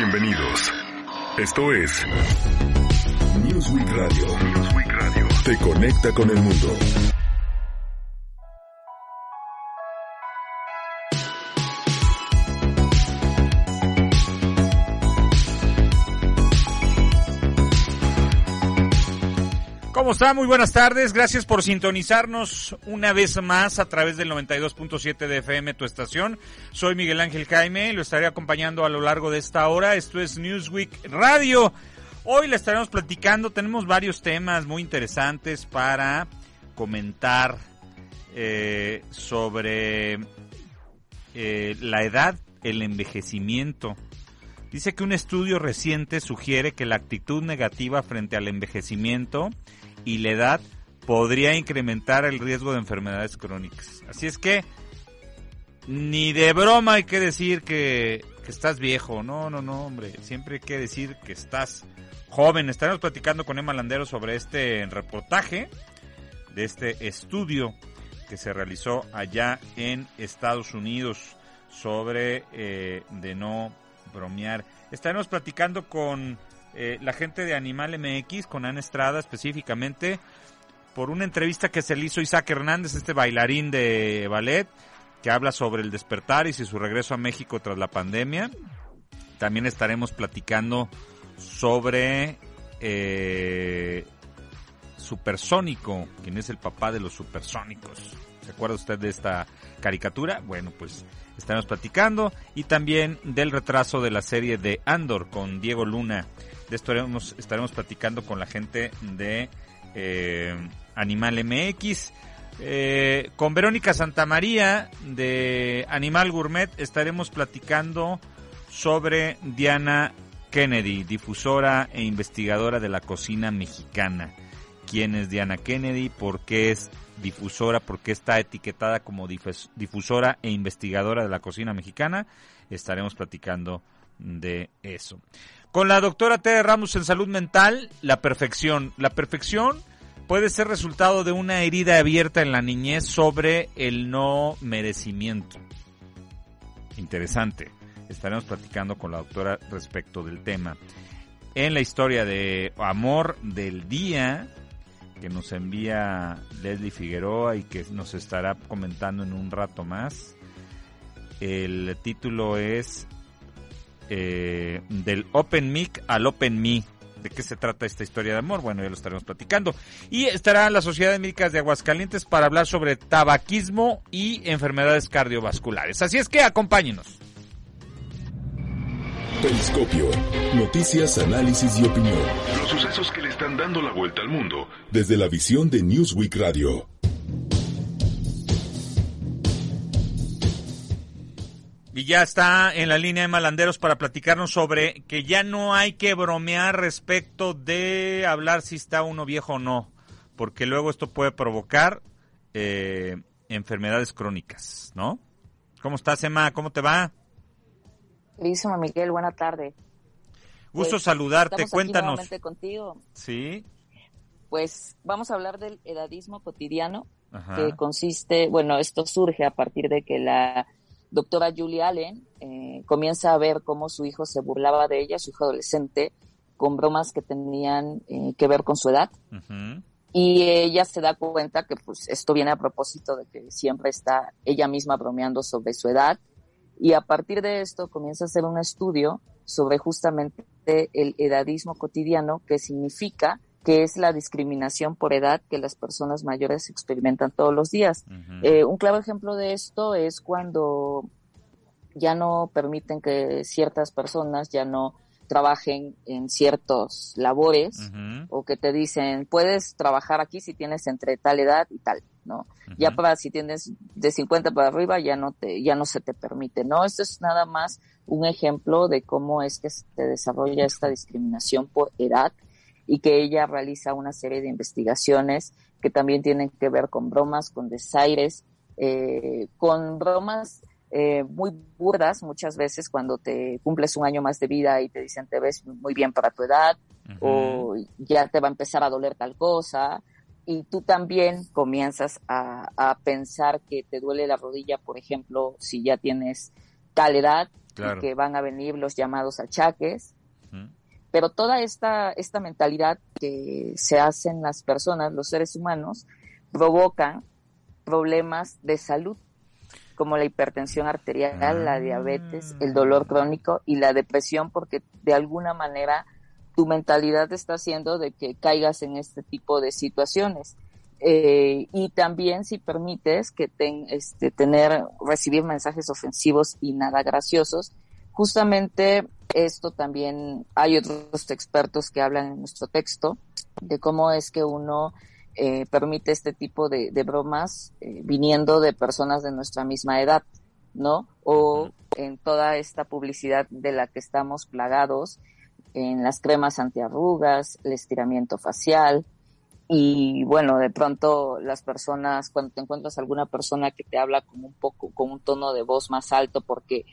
bienvenidos. Esto es Newsweek Radio. Newsweek Radio. Te conecta con el mundo. ¿Cómo está? Muy buenas tardes. Gracias por sintonizarnos una vez más a través del 92.7 de FM, tu estación. Soy Miguel Ángel Jaime y lo estaré acompañando a lo largo de esta hora. Esto es Newsweek Radio. Hoy le estaremos platicando, tenemos varios temas muy interesantes para comentar eh, sobre eh, la edad, el envejecimiento. Dice que un estudio reciente sugiere que la actitud negativa frente al envejecimiento y la edad podría incrementar el riesgo de enfermedades crónicas. Así es que ni de broma hay que decir que, estás viejo. No, no, no, hombre. Siempre hay que decir que estás joven. Estaremos platicando con Emma Landero sobre este reportaje de este estudio que se realizó allá en Estados Unidos sobre eh, de no bromear. Estaremos platicando con eh, la gente de Animal MX, con Ana Estrada específicamente, por una entrevista que se le hizo Isaac Hernández, este bailarín de ballet, que habla sobre el despertar y su regreso a México tras la pandemia. También estaremos platicando sobre eh, Supersónico, quien es el papá de los supersónicos. ¿Se acuerda usted de esta caricatura? Bueno, pues estaremos platicando y también del retraso de la serie de Andor con Diego Luna. De esto estaremos, estaremos platicando con la gente de eh, Animal MX. Eh, con Verónica Santamaría de Animal Gourmet estaremos platicando sobre Diana Kennedy, difusora e investigadora de la cocina mexicana. ¿Quién es Diana Kennedy? ¿Por qué es difusora? ¿Por qué está etiquetada como difusora e investigadora de la cocina mexicana? Estaremos platicando de eso. Con la doctora Tere Ramos en salud mental, la perfección. La perfección puede ser resultado de una herida abierta en la niñez sobre el no merecimiento. Interesante. Estaremos platicando con la doctora respecto del tema. En la historia de amor del día que nos envía Leslie Figueroa y que nos estará comentando en un rato más. El título es eh, del Open Mic al Open Me. ¿De qué se trata esta historia de amor? Bueno, ya lo estaremos platicando. Y estará la Sociedad de Médicas de Aguascalientes para hablar sobre tabaquismo y enfermedades cardiovasculares. Así es que acompáñenos. Periscopio. Noticias, análisis y opinión. Los sucesos que le están dando la vuelta al mundo desde la visión de Newsweek Radio. Y ya está en la línea de Malanderos para platicarnos sobre que ya no hay que bromear respecto de hablar si está uno viejo o no, porque luego esto puede provocar eh, enfermedades crónicas, ¿no? ¿Cómo estás, Emma? ¿Cómo te va? Queridísimo Miguel, buena tarde. Gusto pues, saludarte, cuéntanos. Aquí contigo. Sí. Pues vamos a hablar del edadismo cotidiano, que consiste, bueno, esto surge a partir de que la doctora Julie Allen eh, comienza a ver cómo su hijo se burlaba de ella, su hijo adolescente, con bromas que tenían eh, que ver con su edad. Y ella se da cuenta que pues esto viene a propósito de que siempre está ella misma bromeando sobre su edad y a partir de esto comienza a hacer un estudio sobre justamente el edadismo cotidiano, que significa que es la discriminación por edad que las personas mayores experimentan todos los días. Eh, un claro ejemplo de esto es cuando ya no permiten que ciertas personas ya no trabajen en ciertos labores o que te dicen puedes trabajar aquí si tienes entre tal edad y tal. ¿no? Ya para si tienes de 50 para arriba ya no te ya no se te permite, ¿no? Esto es nada más un ejemplo de cómo es que se desarrolla esta discriminación por edad y que ella realiza una serie de investigaciones que también tienen que ver con bromas, con desaires, eh, con bromas eh, muy burdas muchas veces cuando te cumples un año más de vida y te dicen te ves muy bien para tu edad o ya te va a empezar a doler tal cosa y tú también comienzas a, pensar que te duele la rodilla, por ejemplo, si ya tienes tal edad, que van a venir los llamados achaques. Pero toda esta, esta mentalidad que se hacen las personas, los seres humanos, provocan problemas de salud como la hipertensión arterial, la diabetes, el dolor crónico y la depresión, porque de alguna manera tu mentalidad está haciendo de que caigas en este tipo de situaciones. Eh, y también si permites que ten, este, tener, recibir mensajes ofensivos y nada graciosos, justamente esto también hay otros expertos que hablan en nuestro texto de cómo es que uno eh, permite este tipo de, bromas eh, viniendo de personas de nuestra misma edad, ¿no? O en toda esta publicidad de la que estamos plagados, en las cremas antiarrugas, el estiramiento facial, y bueno, de pronto las personas, cuando te encuentras alguna persona que te habla con un poco, con un tono de voz más alto porque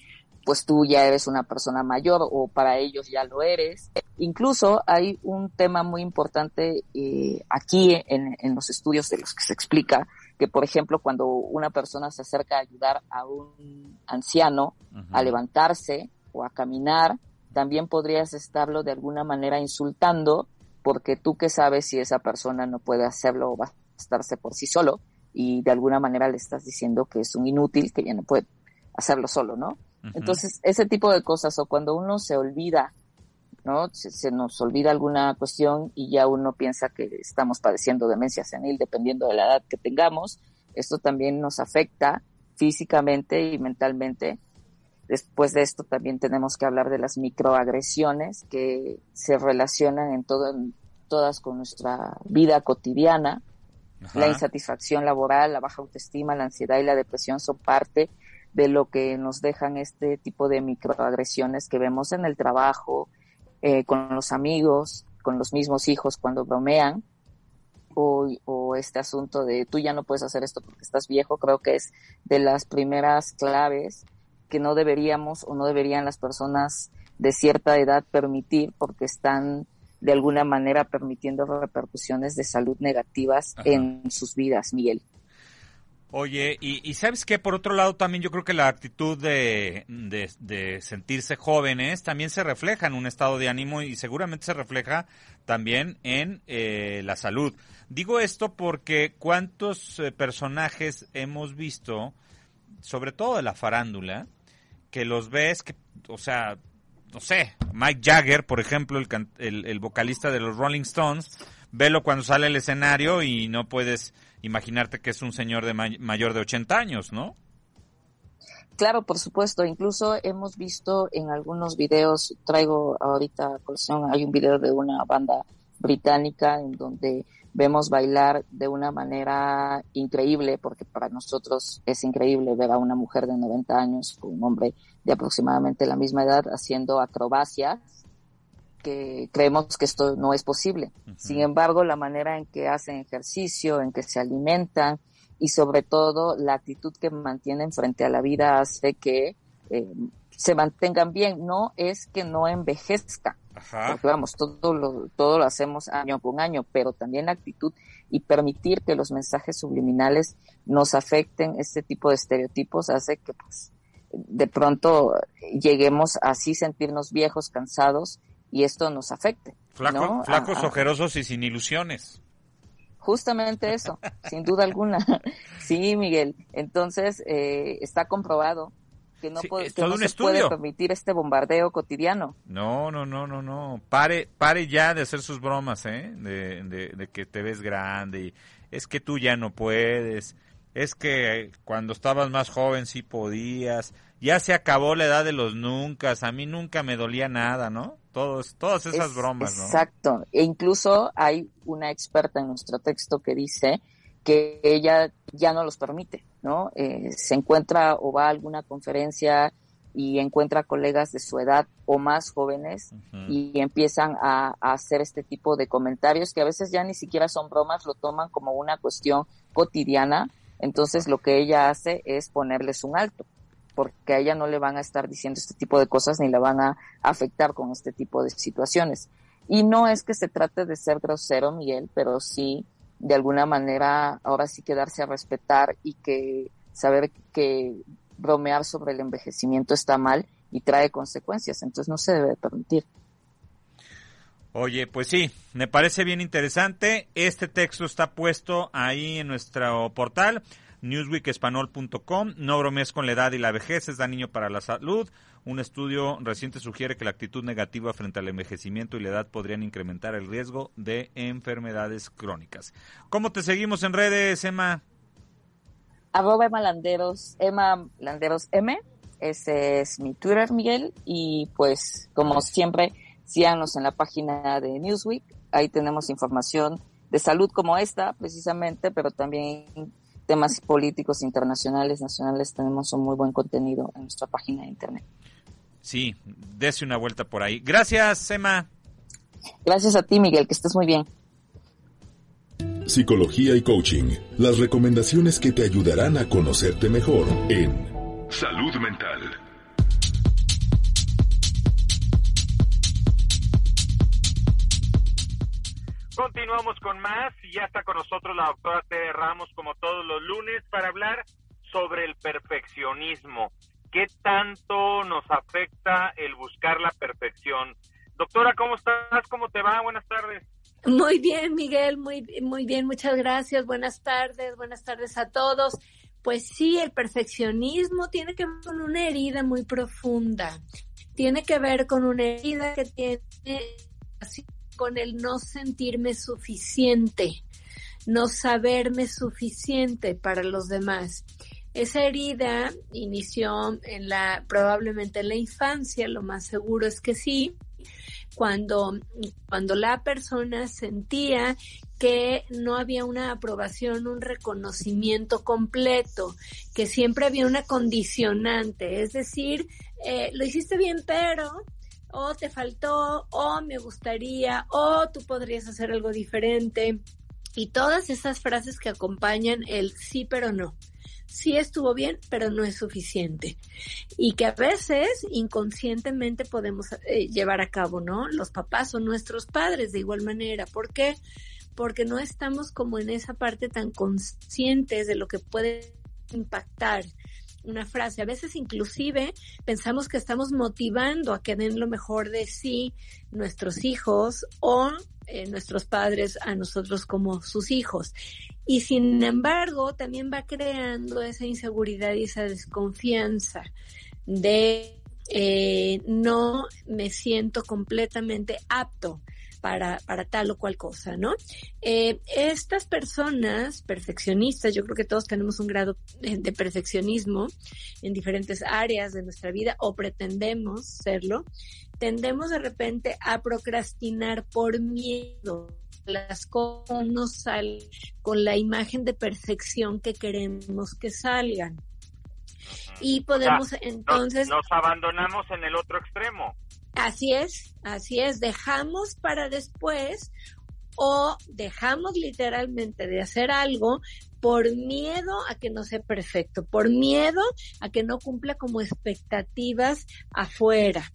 pues tú ya eres una persona mayor o para ellos ya lo eres. Incluso hay un tema muy importante eh, aquí en, en, los estudios de los que se explica que, por ejemplo, cuando una persona se acerca a ayudar a un anciano a levantarse o a caminar, también podrías estarlo de alguna manera insultando porque tú que sabes si esa persona no puede hacerlo o va a estarse por sí solo y de alguna manera le estás diciendo que es un inútil, que ya no puede hacerlo solo, ¿no? Entonces, ese tipo de cosas o cuando uno se olvida, ¿no? Se, nos olvida alguna cuestión y ya uno piensa que estamos padeciendo demencia senil dependiendo de la edad que tengamos, esto también nos afecta físicamente y mentalmente Después de esto también tenemos que hablar de las microagresiones que se relacionan en, todo, todas con nuestra vida cotidiana. La insatisfacción laboral, la baja autoestima, la ansiedad y la depresión son parte de lo que nos dejan este tipo de microagresiones que vemos en el trabajo, eh, con los amigos, con los mismos hijos cuando bromean, o, o, este asunto de tú ya no puedes hacer esto porque estás viejo, creo que es de las primeras claves que no deberíamos o no deberían las personas de cierta edad permitir porque están de alguna manera permitiendo repercusiones de salud negativas en sus vidas, Miguel. Oye, y, sabes que por otro lado también yo creo que la actitud de, de, sentirse jóvenes también se refleja en un estado de ánimo y seguramente se refleja también en eh, la salud. Digo esto porque cuántos eh, personajes hemos visto, sobre todo de la farándula, que los ves, que, o sea, no sé, Mike Jagger, por ejemplo, el, el, vocalista de los Rolling Stones, velo cuando sale al escenario y no puedes imaginarte que es un señor de mayor de 80 años, ¿no? Claro, por supuesto. Incluso hemos visto en algunos videos, traigo ahorita colección, hay un video de una banda británica en donde vemos bailar de una manera increíble, porque para nosotros es increíble ver a una mujer de 90 años con un hombre de aproximadamente la misma edad haciendo acrobacias, que creemos que esto no es posible. Sin embargo, la manera en que hacen ejercicio, en que se alimentan y sobre todo la actitud que mantienen frente a la vida hace que eh, se mantengan bien. No es que no envejezca, porque vamos, todo lo, todo lo hacemos año con año, pero también la actitud y permitir que los mensajes subliminales nos afecten este tipo de estereotipos hace que pues de pronto lleguemos a así sentirnos viejos, cansados y esto nos afecte. Flacos, ojerosos y sin ilusiones. Justamente eso, sin duda alguna. Sí, Miguel. Entonces, eh, está comprobado que no, puede, se puede permitir este bombardeo cotidiano. No, no, no, no, no. Pare, pare ya de hacer sus bromas, ¿eh? De, de, que te ves grande y es que tú ya no puedes. Es que cuando estabas más joven sí podías. Ya se acabó la edad de los nunca. A mí nunca me dolía nada, ¿no? Todos, todas esas bromas, ¿no? Exacto. E incluso hay una experta en nuestro texto que dice que ella ya no los permite, ¿no? Eh, se encuentra o va a alguna conferencia y encuentra colegas de su edad o más jóvenes y empiezan a, hacer este tipo de comentarios que a veces ya ni siquiera son bromas, lo toman como una cuestión cotidiana. Entonces lo que ella hace es ponerles un alto, porque a ella no le van a estar diciendo este tipo de cosas ni la van a afectar con este tipo de situaciones. Y no es que se trate de ser grosero, Miguel, pero sí de alguna manera ahora sí quedarse a respetar y que saber que bromear sobre el envejecimiento está mal y trae consecuencias, entonces no se debe permitir. Oye, pues sí, me parece bien interesante. Este texto está puesto ahí en nuestro portal newsweekespanol.com. No bromees con la edad y la vejez, es niño para la salud. Un estudio reciente sugiere que la actitud negativa frente al envejecimiento y la edad podrían incrementar el riesgo de enfermedades crónicas. ¿Cómo te seguimos en redes, Emma? Arroba Emma Landeros, Emma Landeros M. Ese es mi Twitter, Miguel. Y pues, como siempre, síganos en la página de Newsweek. Ahí tenemos información de salud como esta, precisamente, pero también temas políticos internacionales, nacionales. Tenemos un muy buen contenido en nuestra página de internet. Sí, dese una vuelta por ahí. Gracias, Emma. Gracias a ti, Miguel, que estés muy bien. Psicología y coaching, las recomendaciones que te ayudarán a conocerte mejor en Salud Mental. Continuamos con más y ya está con nosotros la doctora Tere Ramos como todos los lunes para hablar sobre el perfeccionismo. ¿Qué tanto nos afecta el buscar la perfección? Doctora, ¿cómo estás? ¿Cómo te va? Buenas tardes. Muy bien, Miguel, muy, muy bien, muchas gracias. Buenas tardes, buenas tardes a todos. Pues sí, el perfeccionismo tiene que ver con una herida muy profunda. Tiene que ver con una herida que tiene con el no sentirme suficiente, no saberme suficiente para los demás. Esa herida inició en la, probablemente en la infancia, lo más seguro es que sí, cuando, cuando la persona sentía que no había una aprobación, un reconocimiento completo, que siempre había una condicionante, es decir, eh, lo hiciste bien, pero o te faltó, o me gustaría, o tú podrías hacer algo diferente. Y todas esas frases que acompañan el sí pero no. Sí estuvo bien, pero no es suficiente. Y que a veces inconscientemente podemos eh, llevar a cabo, ¿no? Los papás son nuestros padres de igual manera. ¿Por qué? Porque no estamos como en esa parte tan conscientes de lo que puede impactar una frase. A veces inclusive pensamos que estamos motivando a que den lo mejor de sí nuestros hijos o eh, nuestros padres a nosotros como sus hijos. Y sin embargo, también va creando esa inseguridad y esa desconfianza de eh, no me siento completamente apto para, para tal o cual cosa, ¿no? Eh, estas personas perfeccionistas, yo creo que todos tenemos un grado de perfeccionismo en diferentes áreas de nuestra vida o pretendemos serlo, tendemos de repente a procrastinar por miedo las cosas no salen con la imagen de perfección que queremos que salgan. Y podemos entonces... nos, abandonamos en el otro extremo. Así es, así es, dejamos para después o dejamos literalmente de hacer algo por miedo a que no sea perfecto, por miedo a que no cumpla como expectativas afuera.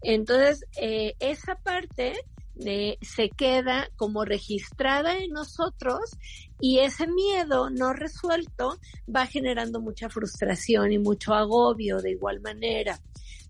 Entonces, eh, esa parte de, se queda como registrada en nosotros y ese miedo no resuelto va generando mucha frustración y mucho agobio de igual manera.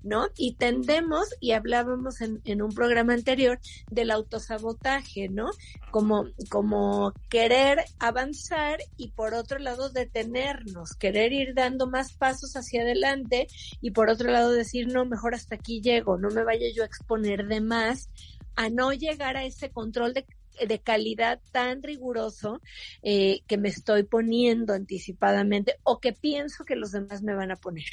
¿No? Y tendemos, y hablábamos en, en, un programa anterior, del autosabotaje, ¿no? Como, como querer avanzar y por otro lado detenernos, querer ir dando más pasos hacia adelante y por otro lado decir, no, mejor hasta aquí llego, no me vaya yo a exponer de más a no llegar a ese control de de calidad tan riguroso eh, que me estoy poniendo anticipadamente o que pienso que los demás me van a poner.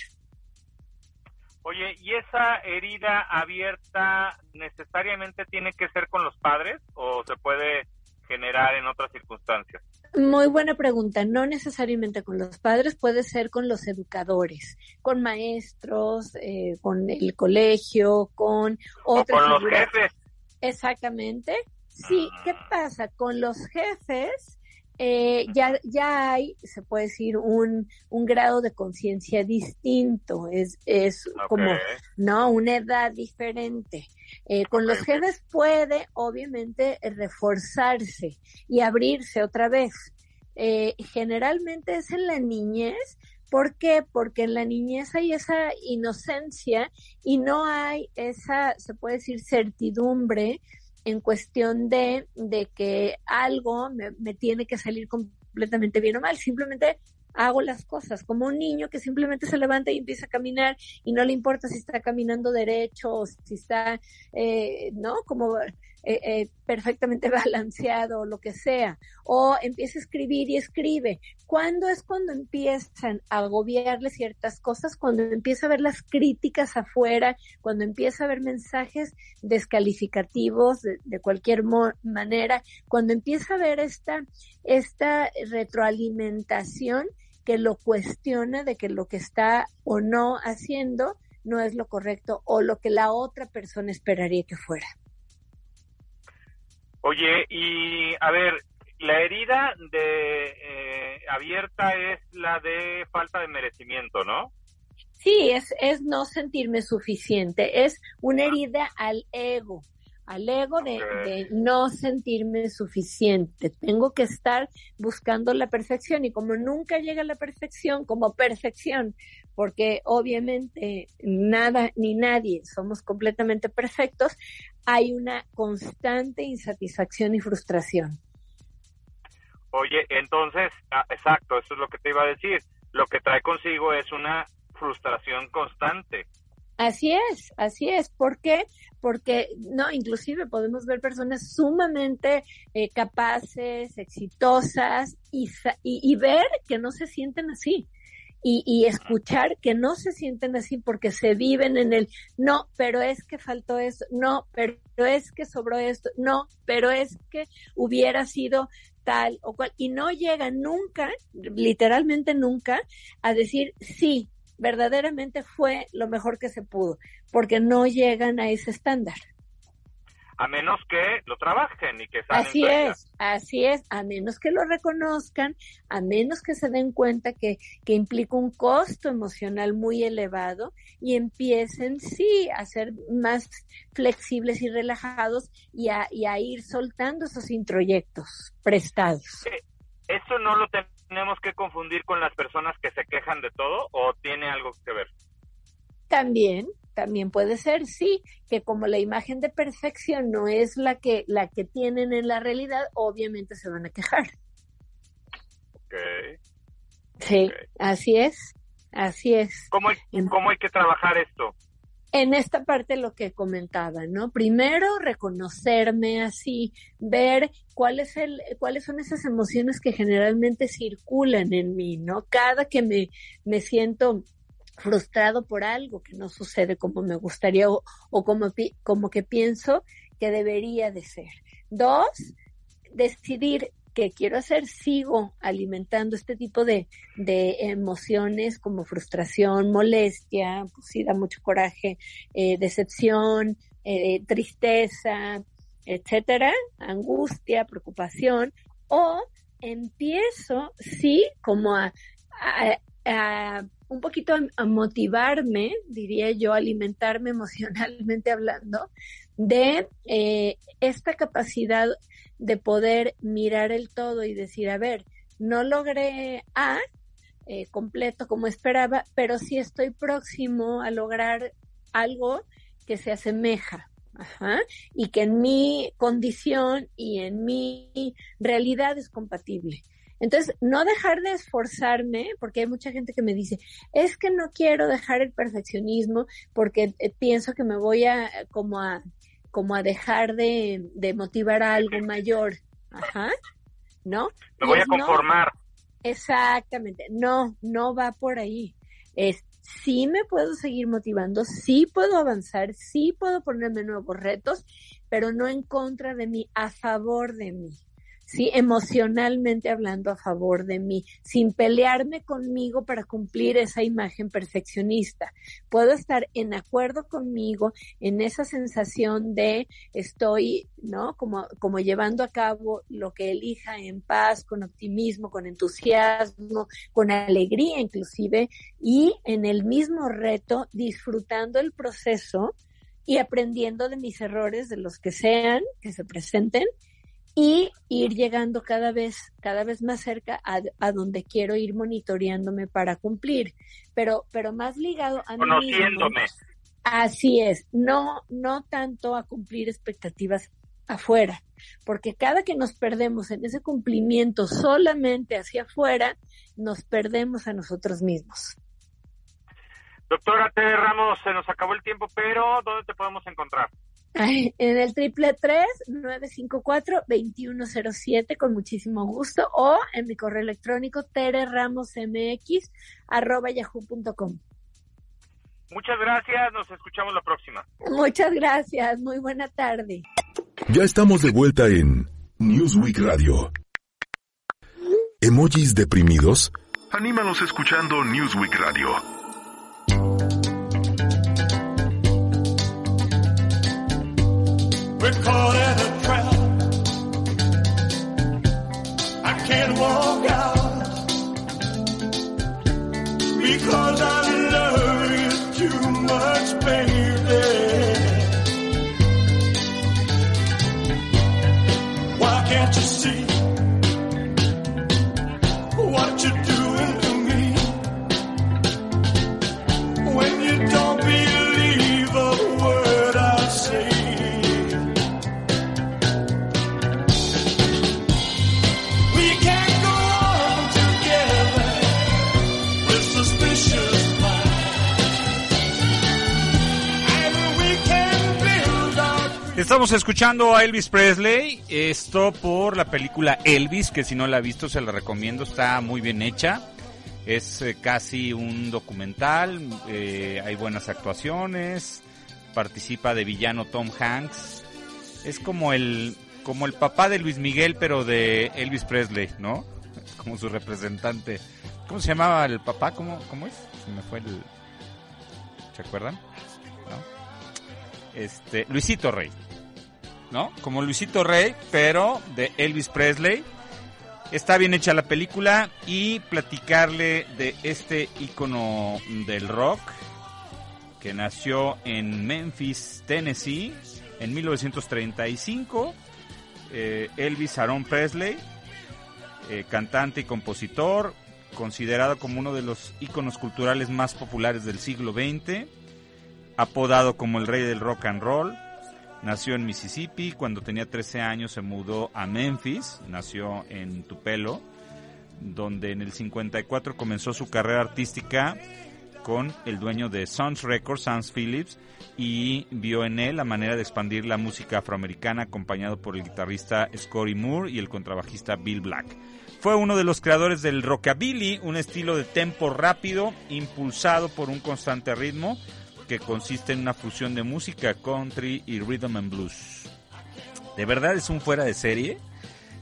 Oye, ¿y esa herida abierta necesariamente tiene que ser con los padres o se puede generar en otras circunstancias? Muy buena pregunta. No necesariamente con los padres, puede ser con los educadores, con maestros, eh, con el colegio, con otros. con los jefes. Exactamente. Sí, ¿qué ah. pasa? Con los jefes eh, ya, ya hay, se puede decir, un, un grado de conciencia distinto, es, es como, ¿no? Una edad diferente. Eh, con los jefes puede, obviamente, reforzarse y abrirse otra vez. Eh, generalmente es en la niñez ¿Por qué? Porque en la niñez hay esa inocencia y no hay esa, se puede decir, certidumbre en cuestión de, de que algo me, me tiene que salir completamente bien o mal. Simplemente hago las cosas, como un niño que simplemente se levanta y empieza a caminar y no le importa si está caminando derecho o si está, eh, ¿no? Como eh, eh, perfectamente balanceado o lo que sea, o empieza a escribir y escribe. ¿Cuándo es cuando empiezan a agobiarle ciertas cosas? Cuando empieza a ver las críticas afuera, cuando empieza a ver mensajes descalificativos de, de cualquier manera, cuando empieza a ver esta, esta retroalimentación que lo cuestiona de que lo que está o no haciendo no es lo correcto o lo que la otra persona esperaría que fuera. Oye, y a ver, la herida de eh, abierta es la de falta de merecimiento, ¿no? Sí, es, es no sentirme suficiente, es una herida al ego, al ego de, no sentirme suficiente. Tengo que estar buscando la perfección y como nunca llega la perfección, como perfección, porque obviamente nada ni nadie somos completamente perfectos, hay una constante insatisfacción y frustración. Oye, entonces, ah, exacto, eso es lo que te iba a decir. Lo que trae consigo es una frustración constante. Así es, así es. ¿Por qué? Porque, no, inclusive podemos ver personas sumamente eh, capaces, exitosas y, y, ver que no se sienten así. Y, y, escuchar que no se sienten así porque se viven en el no, pero es que faltó eso, no, pero es que sobró esto, no, pero es que hubiera sido tal o cual, y no llegan nunca, literalmente nunca, a decir sí, verdaderamente fue lo mejor que se pudo, porque no llegan a ese estándar. A menos que lo trabajen y que Así es, así es, a menos que lo reconozcan, a menos que se den cuenta que, que implica un costo emocional muy elevado y empiecen, sí, a ser más flexibles y relajados y a, y a ir soltando esos introyectos prestados. Eso no lo tenemos que confundir con las personas que se quejan de todo o tiene algo que ver? También, también puede ser, sí, que como la imagen de perfección no es la que, la que tienen en la realidad, obviamente se van a quejar. Sí, así es, así es. ¿Cómo ¿Cómo hay que trabajar esto? en esta parte lo que comentaba, ¿no? Primero reconocerme así, ver cuál es el, cuáles son esas emociones que generalmente circulan en mí, ¿no? Cada que me, me siento frustrado por algo que no sucede como me gustaría o, como, como que pienso que debería de ser. Dos, decidir que quiero hacer, sigo alimentando este tipo de, emociones como frustración, molestia, pues sí da mucho coraje, eh, decepción, eh, tristeza, etcétera, angustia, preocupación, o empiezo, sí, como a, un poquito a, motivarme, diría yo, alimentarme emocionalmente hablando, de eh, esta capacidad de poder mirar el todo y decir, a ver, no logré A eh, completo como esperaba, pero sí estoy próximo a lograr algo que se asemeja. y que en mi condición y en mi realidad es compatible. Entonces, no dejar de esforzarme, porque hay mucha gente que me dice, es que no quiero dejar el perfeccionismo porque eh, pienso que me voy a como a como a dejar de, motivar a algo mayor. Ajá. ¿No? Me voy a conformar. exactamente. No, no va por ahí. Es, sí me puedo seguir motivando, sí puedo avanzar, sí puedo ponerme nuevos retos, pero no en contra de mí, a favor de mí sí, emocionalmente hablando a favor de mí, sin pelearme conmigo para cumplir esa imagen perfeccionista. Puedo estar en acuerdo conmigo en esa sensación de estoy, ¿no? Como, como llevando a cabo lo que elija en paz, con optimismo, con entusiasmo, con alegría inclusive, y en el mismo reto disfrutando el proceso y aprendiendo de mis errores, de los que sean, que se presenten, y ir llegando cada vez, cada vez más cerca a, a, donde quiero ir monitoreándome para cumplir, pero, pero más ligado a mí mismo. Así es, no, no tanto a cumplir expectativas afuera, porque cada que nos perdemos en ese cumplimiento solamente hacia afuera, nos perdemos a nosotros mismos. Doctora T. Ramos, se nos acabó el tiempo, pero ¿dónde te podemos encontrar? En el triple tres nueve cinco cuatro veintiuno cero siete con muchísimo gusto o en mi correo electrónico tererramosmx arroba yahoo.com. Muchas gracias, nos escuchamos la próxima. Muchas gracias, muy buena tarde. Ya estamos de vuelta en Newsweek Radio. ¿Emojis deprimidos? Anímanos escuchando Newsweek Radio. We're caught in a trap. I can't walk out because I Estamos escuchando a Elvis Presley, esto por la película Elvis, que si no la ha visto se la recomiendo, está muy bien hecha. Es eh, casi un documental, eh, hay buenas actuaciones, participa de villano Tom Hanks. Es como el, como el papá de Luis Miguel, pero de Elvis Presley, ¿no? Como su representante. ¿Cómo se llamaba el papá? ¿Cómo, cómo es? Se me fue el... ¿Se acuerdan? Este, Luisito Rey. ¿No? Como Luisito Rey, pero de Elvis Presley. Está bien hecha la película y platicarle de este icono del rock que nació en Memphis, Tennessee, en 1935. Eh, Elvis Aaron Presley, eh, cantante y compositor, considerado como uno de los íconos culturales más populares del siglo XX, apodado como el rey del rock and roll. Nació en Mississippi, cuando tenía 13 años se mudó a Memphis, nació en Tupelo, donde en el 54 comenzó su carrera artística con el dueño de Sons Records, Sans Phillips, y vio en él la manera de expandir la música afroamericana acompañado por el guitarrista Scotty Moore y el contrabajista Bill Black. Fue uno de los creadores del rockabilly, un estilo de tempo rápido impulsado por un constante ritmo que consiste en una fusión de música country y rhythm and blues. De verdad es un fuera de serie.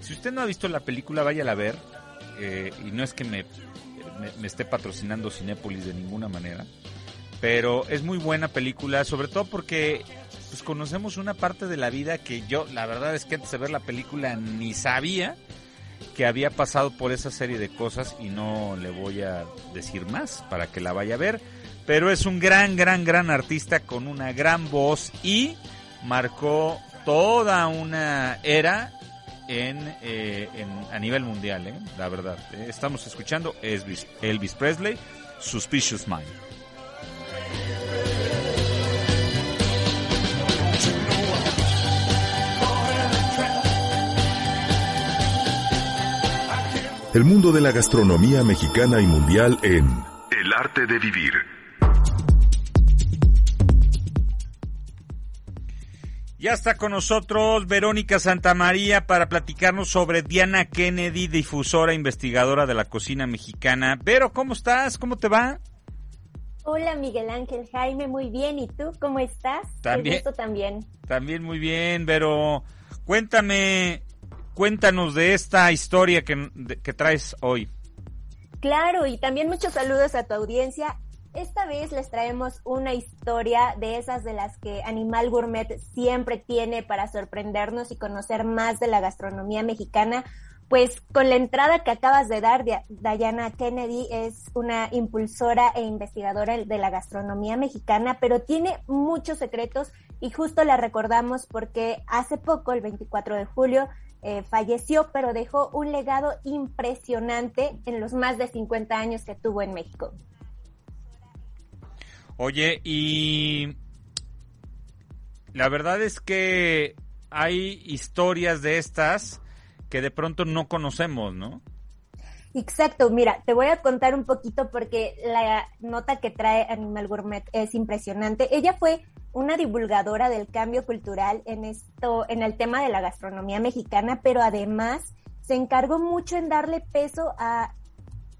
Si usted no ha visto la película, váyala a ver. Eh, y no es que me, me, me esté patrocinando Cinépolis de ninguna manera. Pero es muy buena película, sobre todo porque pues, conocemos una parte de la vida que yo, la verdad es que antes de ver la película ni sabía que había pasado por esa serie de cosas y no le voy a decir más para que la vaya a ver pero es un gran, gran, gran artista con una gran voz y marcó toda una era en, eh, en a nivel mundial, ¿eh? la verdad. Eh, estamos escuchando Elvis, Elvis Presley, Suspicious Mind. El mundo de la gastronomía mexicana y mundial en El arte de vivir. Ya está con nosotros Verónica Santamaría para platicarnos sobre Diana Kennedy, difusora investigadora de la cocina mexicana. Vero, ¿cómo estás? ¿Cómo te va? Hola Miguel Ángel Jaime, muy bien. ¿Y tú cómo estás? También. Gusto también. También muy bien, Vero. Cuéntame, cuéntanos de esta historia que, de, que traes hoy. Claro, y también muchos saludos a tu audiencia. Esta vez les traemos una historia de esas de las que Animal Gourmet siempre tiene para sorprendernos y conocer más de la gastronomía mexicana. Pues con la entrada que acabas de dar, Diana Kennedy es una impulsora e investigadora de la gastronomía mexicana, pero tiene muchos secretos y justo la recordamos porque hace poco, el 24 de julio, eh, falleció, pero dejó un legado impresionante en los más de 50 años que tuvo en México. Oye, y la verdad es que hay historias de estas que de pronto no conocemos, ¿no? Exacto, mira, te voy a contar un poquito porque la nota que trae Animal Gourmet es impresionante. Ella fue una divulgadora del cambio cultural en esto, en el tema de la gastronomía mexicana, pero además se encargó mucho en darle peso a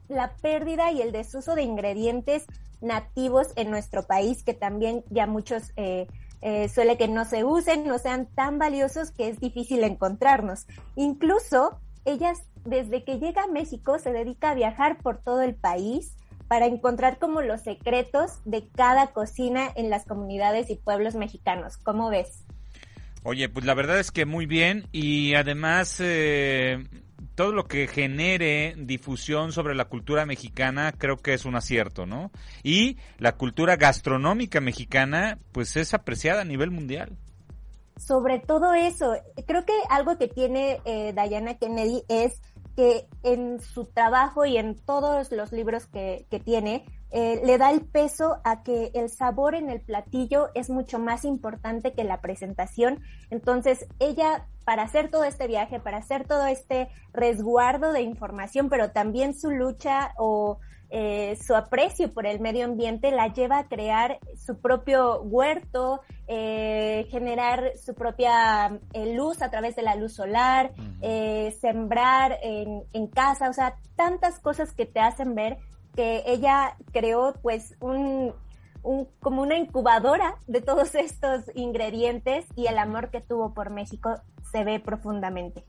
la pérdida y el desuso de ingredientes nativos en nuestro país, que también ya muchos eh, eh, suele que no se usen, no sean tan valiosos que es difícil encontrarnos. Incluso ella desde que llega a México se dedica a viajar por todo el país para encontrar como los secretos de cada cocina en las comunidades y pueblos mexicanos. ¿Cómo ves? Oye, pues la verdad es que muy bien y además eh, todo lo que genere difusión sobre la cultura mexicana creo que es un acierto, ¿no? Y la cultura gastronómica mexicana pues es apreciada a nivel mundial. Sobre todo eso, creo que algo que tiene eh, Diana Kennedy es que en su trabajo y en todos los libros que, tiene, eh, le da el peso a que el sabor en el platillo es mucho más importante que la presentación. Entonces, ella, para hacer todo este viaje, para hacer todo este resguardo de información, pero también su lucha o eh, su aprecio por el medio ambiente la lleva a crear su propio huerto, eh, generar su propia luz a través de la luz solar, sembrar en, en, casa, o sea, tantas cosas que te hacen ver que ella creó pues un, un, como una incubadora de todos estos ingredientes y el amor que tuvo por México se ve profundamente.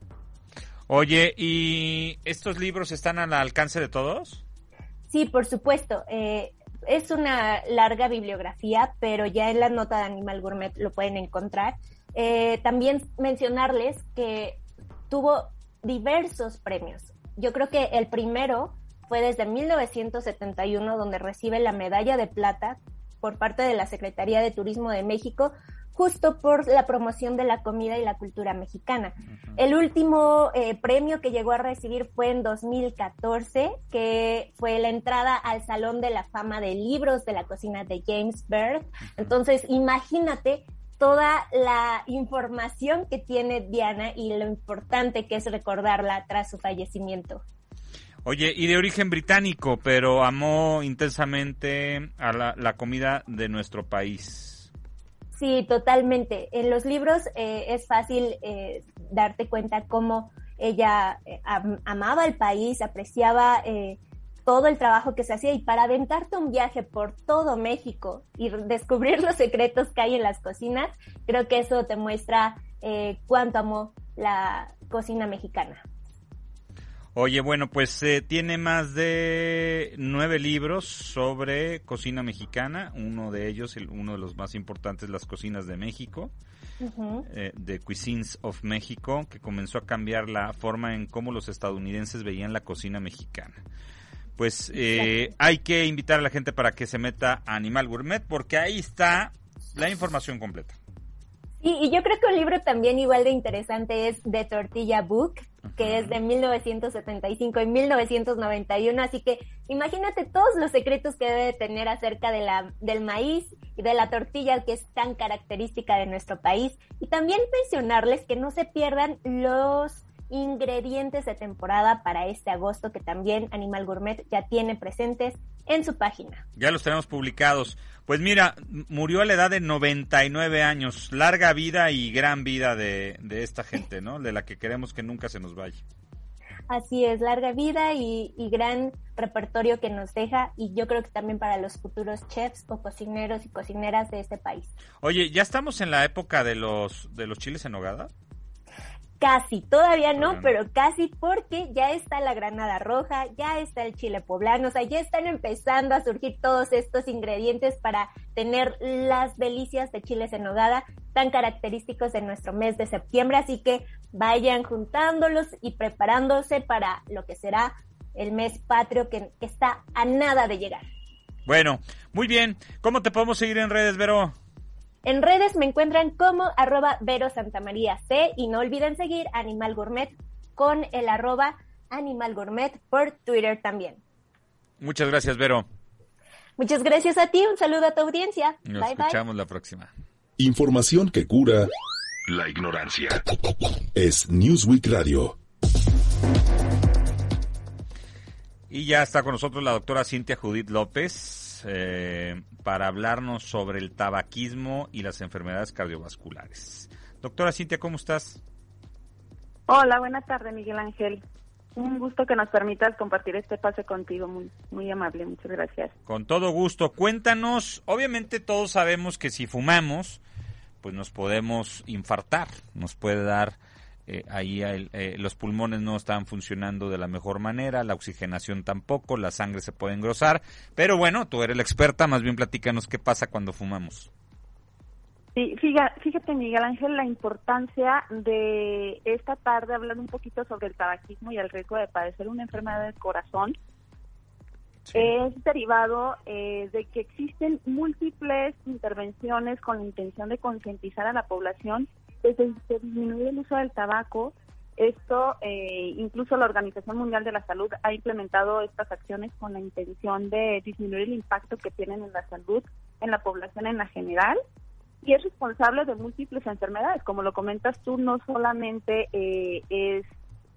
Oye, ¿y estos libros están al alcance de todos? Sí, por supuesto. Eh, es una larga bibliografía, pero ya en la nota de Animal Gourmet lo pueden encontrar. Eh, también mencionarles que tuvo diversos premios. Yo creo que el primero fue desde 1971, donde recibe la medalla de plata por parte de la Secretaría de Turismo de México justo por la promoción de la comida y la cultura mexicana. El último eh, premio que llegó a recibir fue en 2014, que fue la entrada al Salón de la Fama de Libros de la Cocina de James Bird. Entonces, imagínate toda la información que tiene Diana y lo importante que es recordarla tras su fallecimiento. Oye, y de origen británico, pero amó intensamente a la comida de nuestro país. Sí, totalmente. En los libros eh, es fácil eh, darte cuenta cómo ella eh, amaba el país, apreciaba todo el trabajo que se hacía y para aventarte un viaje por todo México y descubrir los secretos que hay en las cocinas, creo que eso te muestra cuánto amó la cocina mexicana. Oye, bueno, pues eh, tiene más de nueve libros sobre cocina mexicana. Uno de ellos, el, uno de los más importantes, Las Cocinas de México, de eh, Cuisines of México, que comenzó a cambiar la forma en cómo los estadounidenses veían la cocina mexicana. Pues eh, hay que invitar a la gente para que se meta a Animal Gourmet, porque ahí está la información completa. Y, yo creo que un libro también igual de interesante es The Tortilla Book, que es de 1975 y 1991, así que imagínate todos los secretos que debe tener acerca de la, del maíz y de la tortilla que es tan característica de nuestro país. Y también mencionarles que no se pierdan los ingredientes de temporada para este agosto que también Animal Gourmet ya tiene presentes en su página. Ya los tenemos publicados. Pues mira, murió a la edad de 99 años. Larga vida y gran vida de, de esta gente, ¿no? De la que queremos que nunca se nos vaya. Así es, larga vida y, y, gran repertorio que nos deja y yo creo que también para los futuros chefs o cocineros y cocineras de este país. Oye, ¿ya estamos en la época de los, de los chiles en nogada? Casi, todavía no, pero casi porque ya está la granada roja, ya está el chile poblano, o sea, ya están empezando a surgir todos estos ingredientes para tener las delicias de chiles en nogada tan característicos de nuestro mes de septiembre, así que vayan juntándolos y preparándose para lo que será el mes patrio que está a nada de llegar. Bueno, muy bien. ¿Cómo te podemos seguir en redes, Vero? En redes me encuentran como arroba Vero C y no olviden seguir Animal Gourmet con el arroba Animal Gourmet por Twitter también. Muchas gracias, Vero. Muchas gracias a ti, un saludo a tu audiencia. Nos escuchamos la próxima. Información que cura la ignorancia. Es Newsweek Radio. Y ya está con nosotros la doctora Cintia Judith López eh, para hablarnos sobre el tabaquismo y las enfermedades cardiovasculares. Doctora Cintia, ¿cómo estás? Hola, buenas tardes, Miguel Ángel. Un gusto que nos permitas compartir este pase contigo, muy, muy amable, muchas gracias. Con todo gusto. Cuéntanos, obviamente todos sabemos que si fumamos, pues nos podemos infartar, nos puede dar eh, ahí eh, los pulmones no están funcionando de la mejor manera, la oxigenación tampoco, la sangre se puede engrosar, pero bueno, tú eres la experta, más bien platícanos qué pasa cuando fumamos. Sí, fíjate, Miguel Ángel, la importancia de esta tarde hablar un poquito sobre el tabaquismo y el riesgo de padecer una enfermedad del corazón. Es derivado eh, de que existen múltiples intervenciones con la intención de concientizar a la población desde disminuir el uso del tabaco. Esto, eh, incluso la Organización Mundial de la Salud ha implementado estas acciones con la intención de disminuir el impacto que tienen en la salud en la población en la general y es responsable de múltiples enfermedades. Como lo comentas tú, no solamente eh, es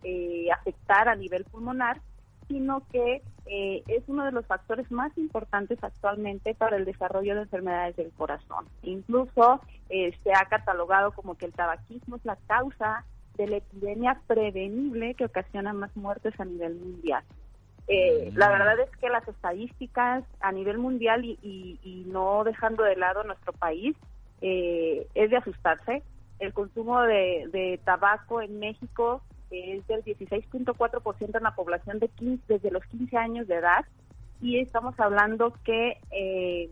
eh, afectar a nivel pulmonar, sino que eh, es uno de los factores más importantes actualmente para el desarrollo de enfermedades del corazón. Incluso se ha catalogado como que el tabaquismo es la causa de la epidemia prevenible que ocasiona más muertes a nivel mundial. la mm. verdad es que las estadísticas a nivel mundial y no dejando de lado nuestro país, eh, es de asustarse. El consumo de, tabaco en México es del 16.4% en la población de 15, desde los 15 años de edad y estamos hablando que eh,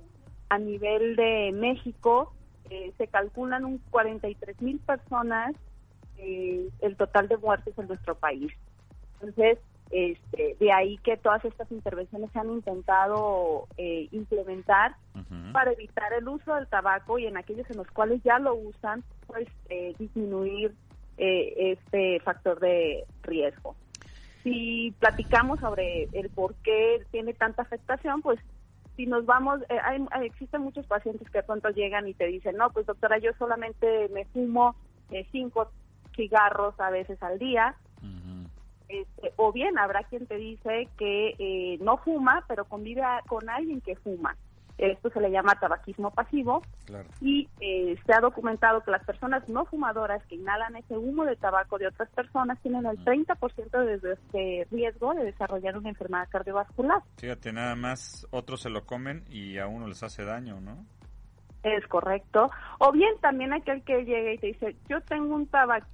a nivel de México eh, se calculan un 43 mil personas el total de muertes en nuestro país. Entonces, este, de ahí que todas estas intervenciones se han intentado eh, implementar para evitar el uso del tabaco y en aquellos en los cuales ya lo usan, pues eh, disminuir eh, este factor de riesgo. Si platicamos sobre el por qué tiene tanta afectación, pues si nos vamos, hay, existen muchos pacientes que de pronto llegan y te dicen, no, pues doctora, yo solamente me fumo cinco cigarros a veces al día, este, o bien habrá quien te dice que eh, no fuma, pero convive con alguien que fuma. Esto se le llama tabaquismo pasivo y eh, se ha documentado que las personas no fumadoras que inhalan ese humo de tabaco de otras personas tienen el 30% de, de, riesgo de desarrollar una enfermedad cardiovascular. Fíjate, nada más otros se lo comen y a uno les hace daño, ¿no? Es correcto. O bien también aquel que llega y te dice, yo tengo un tabaco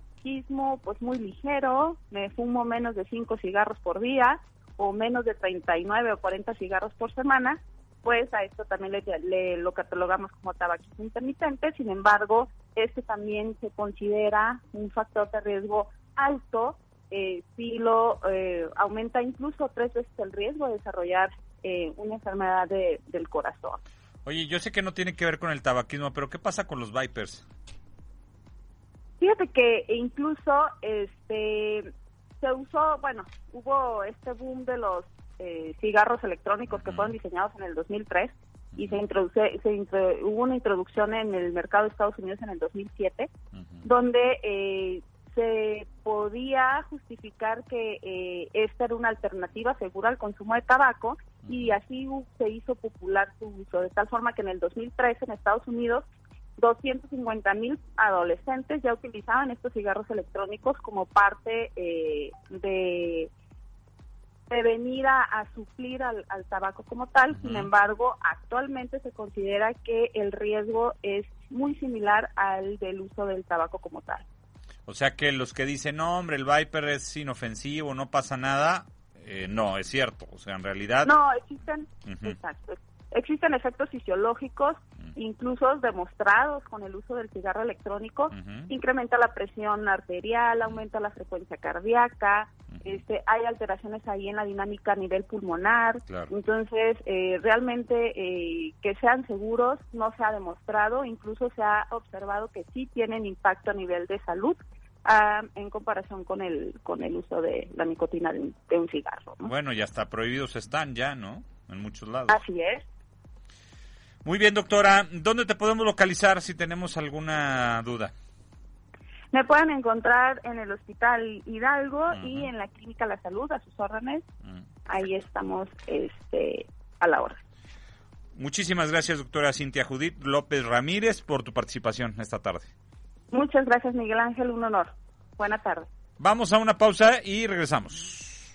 pues muy ligero, me fumo menos de 5 cigarros por día o menos de 39 o 40 cigarros por semana, pues a esto también le, lo catalogamos como tabaquismo intermitente, sin embargo, este también se considera un factor de riesgo alto, eh, si lo eh, aumenta incluso tres veces el riesgo de desarrollar eh, una enfermedad del corazón. Oye, yo sé que no tiene que ver con el tabaquismo, pero ¿qué pasa con los Vipers? Fíjate que incluso este se usó, bueno, hubo este boom de los eh, cigarros electrónicos que fueron diseñados en el 2003 y se introduce, se hubo una introducción en el mercado de Estados Unidos en el 2007, donde eh, se podía justificar que eh, esta era una alternativa segura al consumo de tabaco y así se hizo popular su uso, de tal forma que en el 2003 en Estados Unidos 250 mil adolescentes ya utilizaban estos cigarros electrónicos como parte eh, de, de venir a, suplir al, tabaco como tal. Sin embargo, actualmente se considera que el riesgo es muy similar al del uso del tabaco como tal. O sea que los que dicen, no, hombre, el Viper es inofensivo, no pasa nada, eh, no, es cierto. O sea, en realidad... No, existen, exacto, Existen efectos fisiológicos, incluso demostrados con el uso del cigarro electrónico. Incrementa la presión arterial, aumenta la frecuencia cardíaca, este, hay alteraciones ahí en la dinámica a nivel pulmonar. Entonces, eh, realmente eh, que sean seguros no se ha demostrado, incluso se ha observado que sí tienen impacto a nivel de salud. Ah, en comparación con el con el uso de la nicotina de un, cigarro. Bueno, ya está prohibidos están ya, ¿no? En muchos lados. Así es. Muy bien, doctora. ¿Dónde te podemos localizar si tenemos alguna duda? Me pueden encontrar en el Hospital Hidalgo y en la Clínica La Salud, a sus órdenes. Ahí estamos este, a la hora. Muchísimas gracias, doctora Cintia Judith López Ramírez, por tu participación esta tarde. Muchas gracias, Miguel Ángel. Un honor. Buena tarde. Vamos a una pausa y regresamos.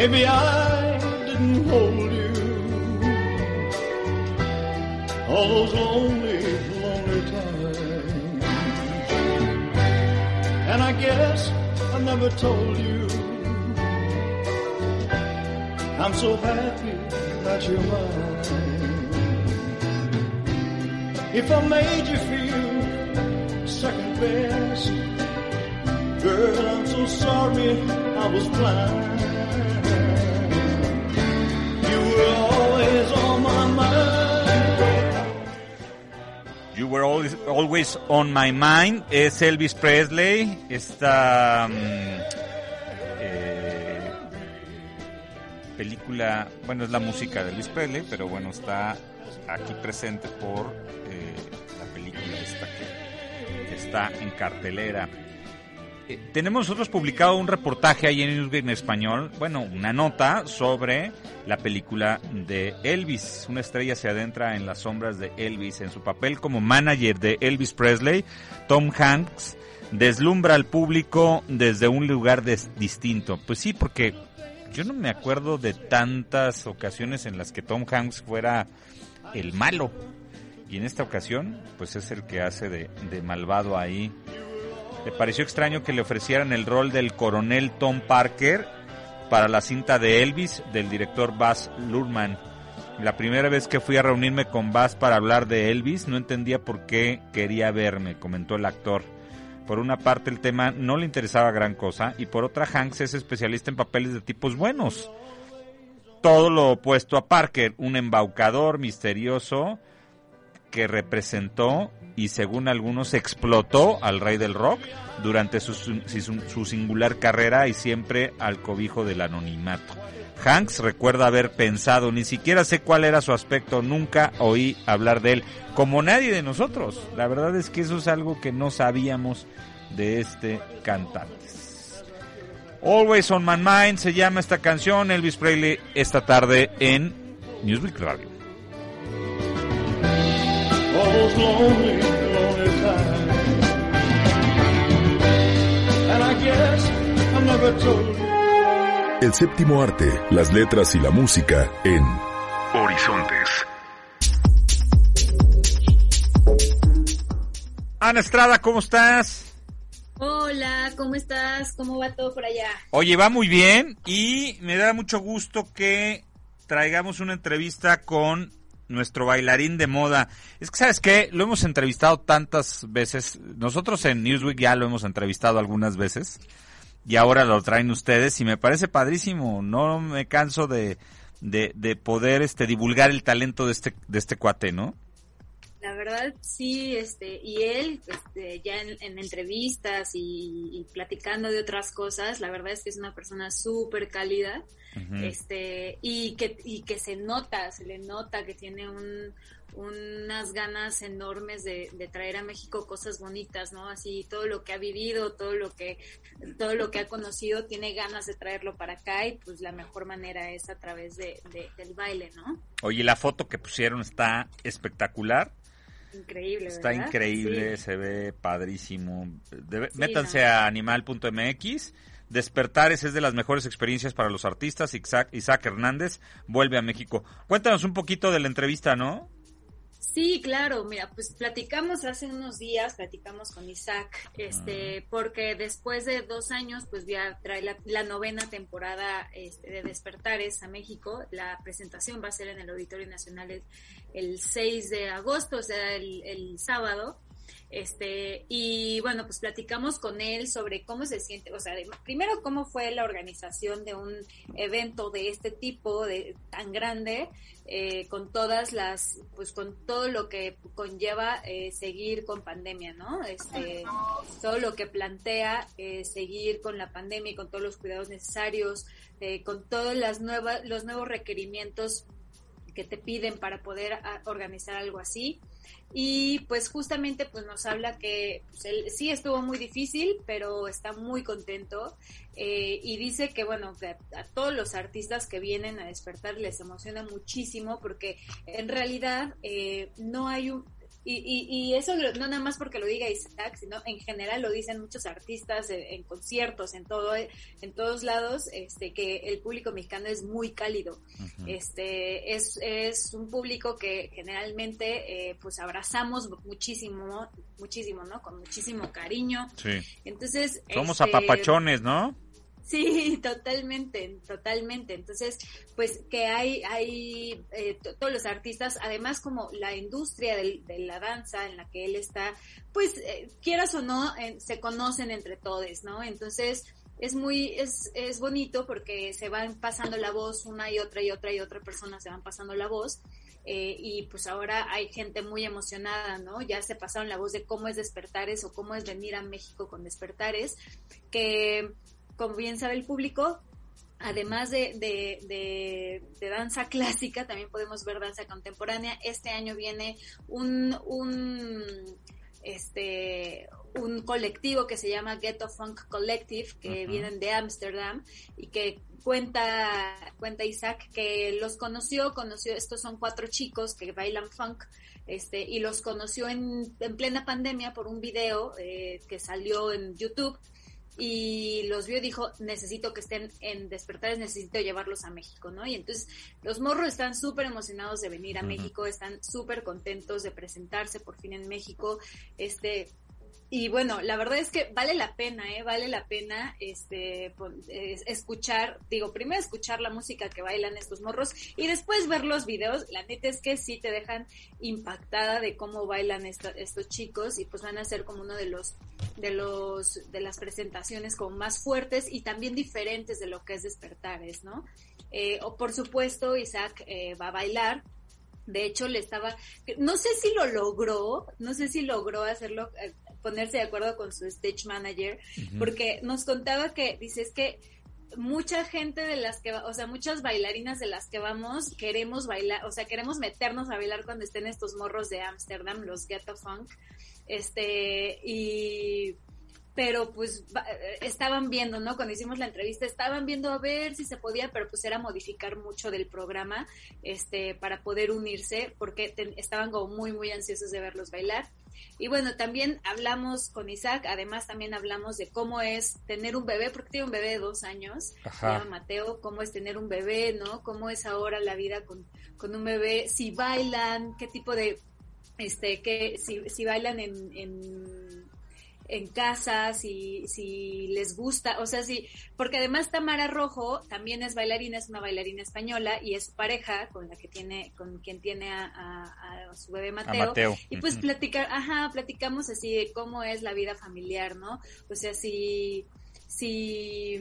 Maybe I didn't hold you. All those lonely, lonely times. And I guess I never told you. I'm so happy that you're. If I made you feel second best, girl, I'm so sorry I was blind. You were always on my mind. You were always, always on my mind. Es Elvis Presley. Esta. Um, película, bueno, es la música de Luis Presley, pero bueno, está aquí presente por eh, la película esta que, está en cartelera. Eh, tenemos nosotros publicado un reportaje ahí en Newsweek en español, bueno, una nota sobre la película de Elvis. Una estrella se adentra en las sombras de Elvis. En su papel como manager de Elvis Presley, Tom Hanks deslumbra al público desde un lugar distinto. Pues sí, porque yo no me acuerdo de tantas ocasiones en las que Tom Hanks fuera el malo. Y en esta ocasión, pues es el que hace de, malvado ahí. Le pareció extraño que le ofrecieran el rol del coronel Tom Parker para la cinta de Elvis del director Baz Luhrmann. La primera vez que fui a reunirme con Baz para hablar de Elvis, no entendía por qué quería verme, comentó el actor. Por una parte el tema no le interesaba gran cosa y por otra Hanks es especialista en papeles de tipos buenos. Todo lo opuesto a Parker, un embaucador misterioso que representó y según algunos explotó al rey del rock durante su, su, singular carrera y siempre al cobijo del anonimato. Hanks recuerda haber pensado, ni siquiera sé cuál era su aspecto, nunca oí hablar de él, como nadie de nosotros. La verdad es que eso es algo que no sabíamos de este cantante. Always on My Mind se llama esta canción, Elvis Presley, esta tarde en Newsweek Radio. El séptimo arte, las letras y la música en Horizontes. Ana Estrada, ¿cómo estás? Hola, ¿cómo estás? ¿Cómo va todo por allá? Oye, va muy bien y me da mucho gusto que traigamos una entrevista con nuestro bailarín de moda. Es que, ¿sabes qué? Lo hemos entrevistado tantas veces. Nosotros en Newsweek ya lo hemos entrevistado algunas veces. Y ahora lo traen ustedes y me parece padrísimo. No me canso de, de, de poder este, divulgar el talento de este, de este cuate, ¿no? La verdad, sí, este, y él, este, ya en, entrevistas y, platicando de otras cosas, la verdad es que es una persona súper cálida, este, y que, y que se nota, se le nota que tiene un, unas ganas enormes de, traer a México cosas bonitas, ¿no? Así todo lo que ha vivido, todo lo que, todo lo que ha conocido, tiene ganas de traerlo para acá y pues la mejor manera es a través de, del baile, ¿no? Oye, la foto que pusieron está espectacular. Increíble, Está increíble, se ve padrísimo. métanse a animal.mx. Despertares es de las mejores experiencias para los artistas. Isaac, Isaac Hernández vuelve a México. Cuéntanos un poquito de la entrevista, ¿no? Sí, claro, mira, pues platicamos hace unos días, platicamos con Isaac, este, porque después de dos años, pues ya trae la, novena temporada este, de Despertares a México. La presentación va a ser en el Auditorio Nacional el, 6 de agosto, o sea, el, el sábado. Este, y bueno, pues platicamos con él sobre cómo se siente, o sea, primero cómo fue la organización de un evento de este tipo, de tan grande, eh, con todas las, pues con todo lo que conlleva eh, seguir con pandemia, ¿no? Este, todo lo que plantea eh, seguir con la pandemia y con todos los cuidados necesarios, con todos las nuevas, los nuevos requerimientos que te piden para poder ah, organizar algo así. Y pues justamente pues nos habla que pues, sí estuvo muy difícil, pero está muy contento eh, y dice que bueno, a, todos los artistas que vienen a despertar les emociona muchísimo porque en realidad eh, no hay un, y, y, eso no nada más porque lo diga Isaac, sino en general lo dicen muchos artistas en, conciertos, en todo, en todos lados, este, que el público mexicano es muy cálido. Este, es, es un público que generalmente, eh, pues abrazamos muchísimo, muchísimo, ¿no? Con muchísimo cariño. Sí. Entonces. Somos este, apapachones, ¿no? Sí, totalmente, totalmente. Entonces, pues que hay, hay eh, todos los artistas, además como la industria de la danza en la que él está, pues eh, quieras o no, se conocen entre todos, ¿no? Entonces, es muy, es, es bonito porque se van pasando la voz una y otra y otra y otra persona se van pasando la voz. Eh, y pues ahora hay gente muy emocionada, ¿no? Ya se pasaron la voz de cómo es Despertares o cómo es venir a México con Despertares, que como bien sabe el público, además de, de, danza clásica, también podemos ver danza contemporánea. Este año viene un, un, este, un colectivo que se llama Ghetto Funk Collective, que vienen de Ámsterdam y que cuenta, cuenta Isaac que los conoció, conoció, estos son cuatro chicos que bailan funk, este, y los conoció en, en plena pandemia por un video eh, que salió en YouTube y los vio y dijo, necesito que estén en despertares, necesito llevarlos a México, ¿no? Y entonces los morros están súper emocionados de venir a México, están súper contentos de presentarse por fin en México, este, y bueno, la verdad es que vale la pena, ¿eh? Vale la pena este, escuchar, digo, primero escuchar la música que bailan estos morros y después ver los videos. La neta es que sí te dejan impactada de cómo bailan estos chicos y pues van a ser como uno de los, de los, de las presentaciones como más fuertes y también diferentes de lo que es Despertares, ¿no? Eh, o por supuesto, Isaac eh, va a bailar. De hecho, le estaba, no sé si lo logró, no sé si logró hacerlo, eh, ponerse de acuerdo con su stage manager, porque nos contaba que, dice, es que mucha gente de las que, o sea, muchas bailarinas de las que vamos, queremos bailar, o sea, queremos meternos a bailar cuando estén estos morros de Ámsterdam, los Ghetto Funk, este, y pero pues estaban viendo, ¿no? Cuando hicimos la entrevista, estaban viendo a ver si se podía, pero pues era modificar mucho del programa, este, para poder unirse, porque estaban como muy, muy ansiosos de verlos bailar. Y bueno, también hablamos con Isaac, además también hablamos de cómo es tener un bebé, porque tiene un bebé de dos años, se llama Mateo, cómo es tener un bebé, ¿no? Cómo es ahora la vida con, con un bebé, si bailan, qué tipo de, este, que, si, si bailan en, en en casa, si, si les gusta, o sea, sí, porque además Tamara Rojo también es bailarina, es una bailarina española y es su pareja con la que tiene, con quien tiene a, su bebé Mateo. Y pues platicar, ajá, platicamos así de cómo es la vida familiar, ¿no? O sea, si si,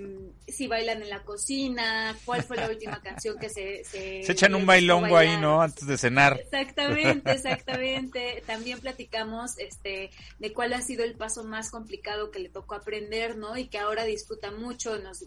si bailan en la cocina, cuál fue la última canción que se... Se, se echan un bailongo ahí, ¿no? Antes de cenar. Exactamente, exactamente. También platicamos este de cuál ha sido el paso más complicado que le tocó aprender, ¿no? Y que ahora disfruta mucho, nos,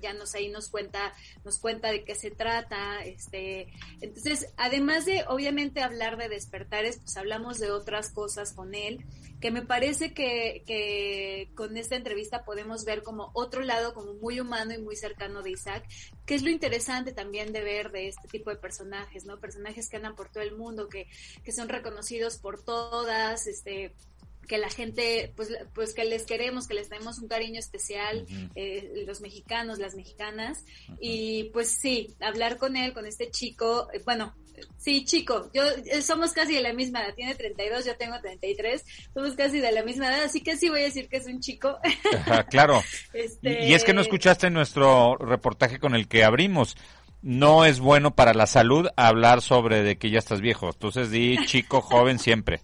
ya nos ahí nos cuenta, nos cuenta de qué se trata, este, entonces, además de obviamente hablar de despertares, pues hablamos de otras cosas con él, que me parece que, que con esta entrevista podemos ver como otro lado como muy humano y muy cercano de Isaac, que es lo interesante también de ver de este tipo de personajes, ¿no? Personajes que andan por todo el mundo, que, que son reconocidos por todas, este, que la gente, pues, pues que les queremos, que les tenemos un cariño especial, eh, los mexicanos, las mexicanas, y pues sí, hablar con él, con este chico, eh, bueno, sí, chico, yo eh, somos casi de la misma edad, tiene 32, yo tengo 33, somos casi de la misma edad, así que sí voy a decir que es un chico. claro. Este y es que no escuchaste nuestro reportaje con el que abrimos no es bueno para la salud hablar sobre de que ya estás viejo. Entonces di chico, joven siempre.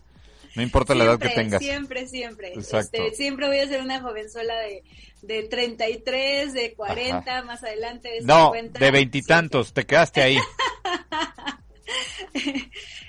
No importa la edad que tengas. Siempre, siempre. Este, siempre voy a ser una jovenzuela de, de 33, de 40, más adelante de No, de veintitantos, te quedaste ahí.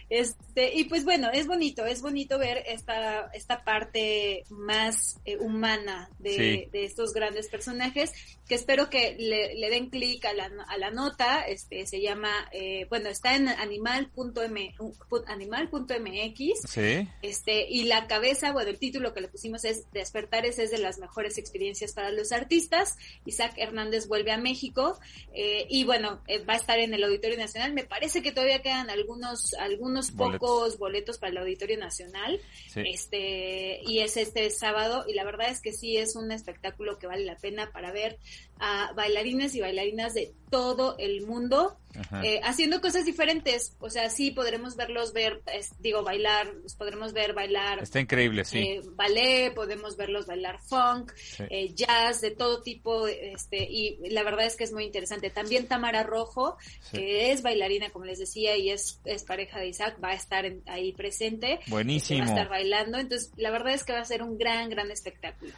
Este, y pues bueno, es bonito, es bonito ver esta, esta parte más eh, humana de, de, estos grandes personajes, que espero que le, den clic a la, a la nota, este, se llama, eh, bueno, está en animal.mx, animal.mx, este, y la cabeza, bueno, el título que le pusimos es Despertares es de las mejores experiencias para los artistas, Isaac Hernández vuelve a México, eh, y bueno, va a estar en el Auditorio Nacional, me parece que todavía quedan algunos, algunos pocos boletos para el Auditorio Nacional. Este, y es este sábado, y la verdad es que sí es un espectáculo que vale la pena para ver a bailarines y bailarinas de todo el mundo eh, haciendo cosas diferentes. O sea, sí podremos verlos ver, digo, bailar, los podremos ver bailar. Está increíble, sí. Eh, ballet, podemos verlos bailar funk, eh, jazz, de todo tipo. este Y la verdad es que es muy interesante. También Tamara Rojo, que es bailarina, como les decía, y es, es pareja de Isaac, va a estar ahí presente. Buenísimo. va a estar bailando. Entonces, la verdad es que va a ser un gran, gran espectáculo.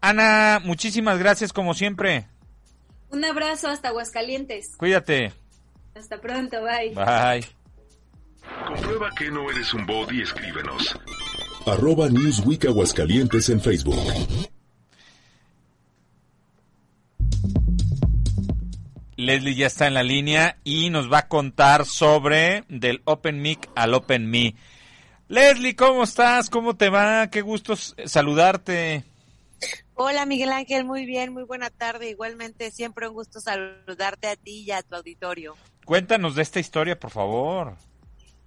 Ana, muchísimas gracias como siempre. Un abrazo hasta Aguascalientes. Cuídate. Hasta pronto, bye. Bye. Comprueba que no eres un bot y escríbenos. Arroba Newsweek Aguascalientes en Facebook. Leslie ya está en la línea y nos va a contar sobre del Open Mic al Open Me. Leslie, ¿cómo estás? ¿Cómo te va? Qué gusto saludarte. Hola Miguel Ángel, muy bien, muy buena tarde. Igualmente, siempre un gusto saludarte a ti y a tu auditorio. Cuéntanos de esta historia, por favor.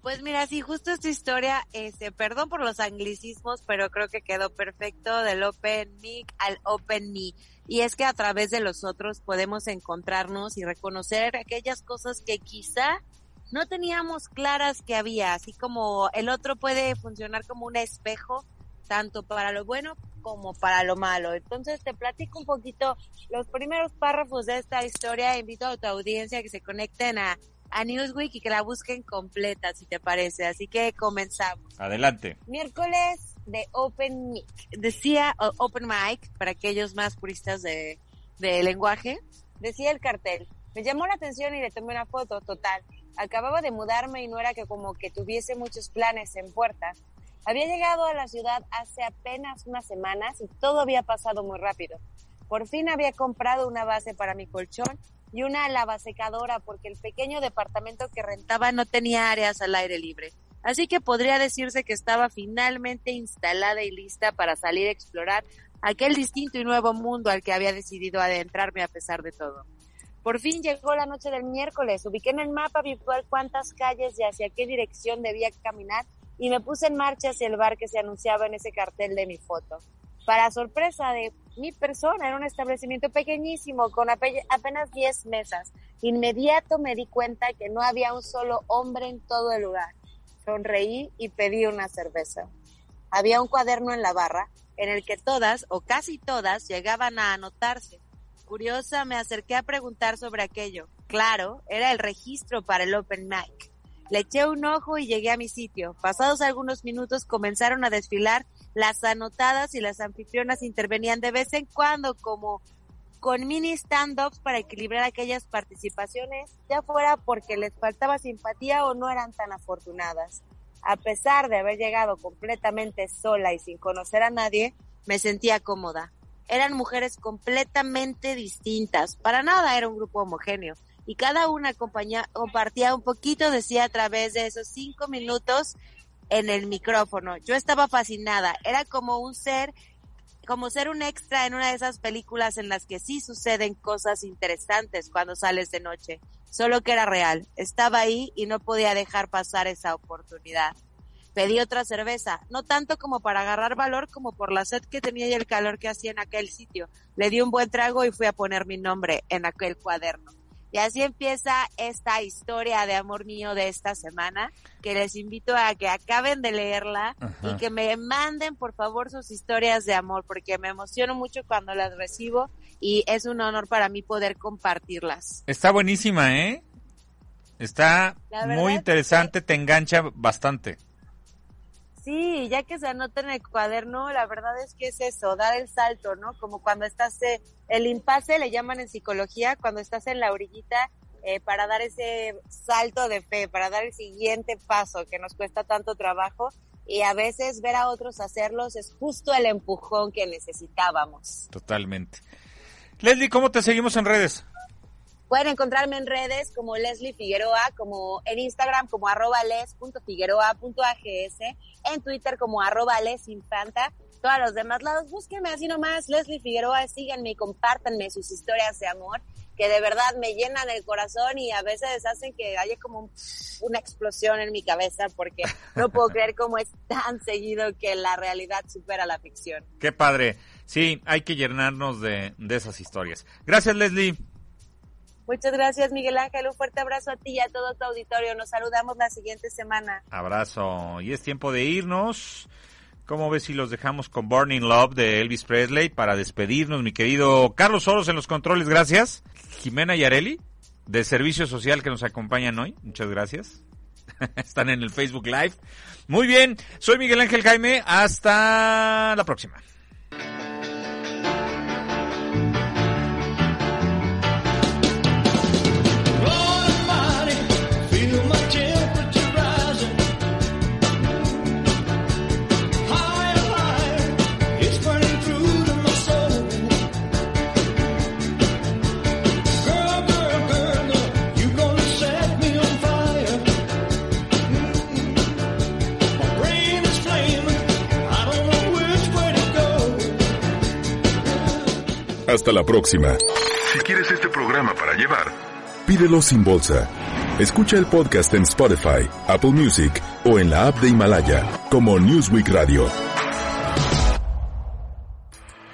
Pues mira, sí, justo esta historia, este, perdón por los anglicismos, pero creo que quedó perfecto del Open Mic al Open Me. Y es que a través de los otros podemos encontrarnos y reconocer aquellas cosas que quizá no teníamos claras que había, así como el otro puede funcionar como un espejo, tanto para lo bueno como para lo malo. Entonces te platico un poquito los primeros párrafos de esta historia. Invito a tu audiencia que se conecten a, a Newsweek y que la busquen completa, si te parece. Así que comenzamos. Adelante. Miércoles de Open Mic. Decía Open Mic, para aquellos más puristas de, de lenguaje, decía el cartel. Me llamó la atención y le tomé una foto, total. Acababa de mudarme y no era que como que tuviese muchos planes en puerta. Había llegado a la ciudad hace apenas unas semanas y todo había pasado muy rápido. Por fin había comprado una base para mi colchón y una lavasecadora porque el pequeño departamento que rentaba no tenía áreas al aire libre. Así que podría decirse que estaba finalmente instalada y lista para salir a explorar aquel distinto y nuevo mundo al que había decidido adentrarme a pesar de todo. Por fin llegó la noche del miércoles, ubiqué en el mapa virtual cuántas calles y hacia qué dirección debía caminar y me puse en marcha hacia el bar que se anunciaba en ese cartel de mi foto. Para sorpresa de mi persona, era un establecimiento pequeñísimo con apenas 10 mesas. Inmediato me di cuenta que no había un solo hombre en todo el lugar. Sonreí y pedí una cerveza. Había un cuaderno en la barra en el que todas o casi todas llegaban a anotarse. Curiosa, me acerqué a preguntar sobre aquello. Claro, era el registro para el Open Mic. Le eché un ojo y llegué a mi sitio. Pasados algunos minutos comenzaron a desfilar Las anotadas y las anfitrionas intervenían de vez en cuando como con mini stand-ups para equilibrar aquellas participaciones, ya fuera porque les faltaba simpatía o no eran tan afortunadas. A pesar de haber llegado completamente sola y sin conocer a nadie, me sentía cómoda. Eran mujeres completamente distintas, para nada era un grupo homogéneo, y cada una compartía un poquito de sí a través de esos cinco minutos en el micrófono. Yo estaba fascinada, era como un ser como ser un extra en una de esas películas en las que sí suceden cosas interesantes cuando sales de noche. Solo que era real. Estaba ahí y no podía dejar pasar esa oportunidad. Pedí otra cerveza, no tanto como para agarrar valor como por la sed que tenía y el calor que hacía en aquel sitio. Le di un buen trago y fui a poner mi nombre en aquel cuaderno. Y así empieza esta historia de amor mío de esta semana, que les invito a que acaben de leerla y que me manden por favor sus historias de amor, porque me emociono mucho cuando las recibo y es un honor para mí poder compartirlas. Está buenísima, ¿eh? Está muy interesante, te engancha bastante. Sí, ya que se anota en el cuaderno, la verdad es que es eso, dar el salto, ¿no? Como cuando estás, eh, el impasse le llaman en psicología, cuando estás en la orillita eh, para dar ese salto de fe, para dar el siguiente paso que nos cuesta tanto trabajo y a veces ver a otros hacerlos es justo el empujón que necesitábamos. Totalmente. Leslie, ¿cómo te seguimos en redes? Pueden encontrarme en redes como Leslie Figueroa, como en Instagram como arroba les.figueroa.ags, en Twitter como arroba lesinfanta, todos los demás lados, búsquenme así nomás, Leslie Figueroa, síganme y compártanme sus historias de amor, que de verdad me llenan el corazón y a veces hacen que haya como una explosión en mi cabeza porque no puedo creer cómo es tan seguido que la realidad supera la ficción. Qué padre. Sí, hay que llenarnos de, de esas historias. Gracias, Leslie. Muchas gracias, Miguel Ángel. Un fuerte abrazo a ti y a todo tu auditorio. Nos saludamos la siguiente semana. Abrazo. Y es tiempo de irnos. ¿Cómo ves si los dejamos con Burning Love de Elvis Presley para despedirnos, mi querido Carlos Soros en los controles? Gracias. Jimena Yareli, de Servicio Social, que nos acompañan hoy. Muchas gracias. Están en el Facebook Live. Muy bien. Soy Miguel Ángel Jaime. Hasta la próxima. Hasta la próxima. Si quieres este programa para llevar, pídelo sin bolsa. Escucha el podcast en Spotify, Apple Music o en la app de Himalaya como Newsweek Radio.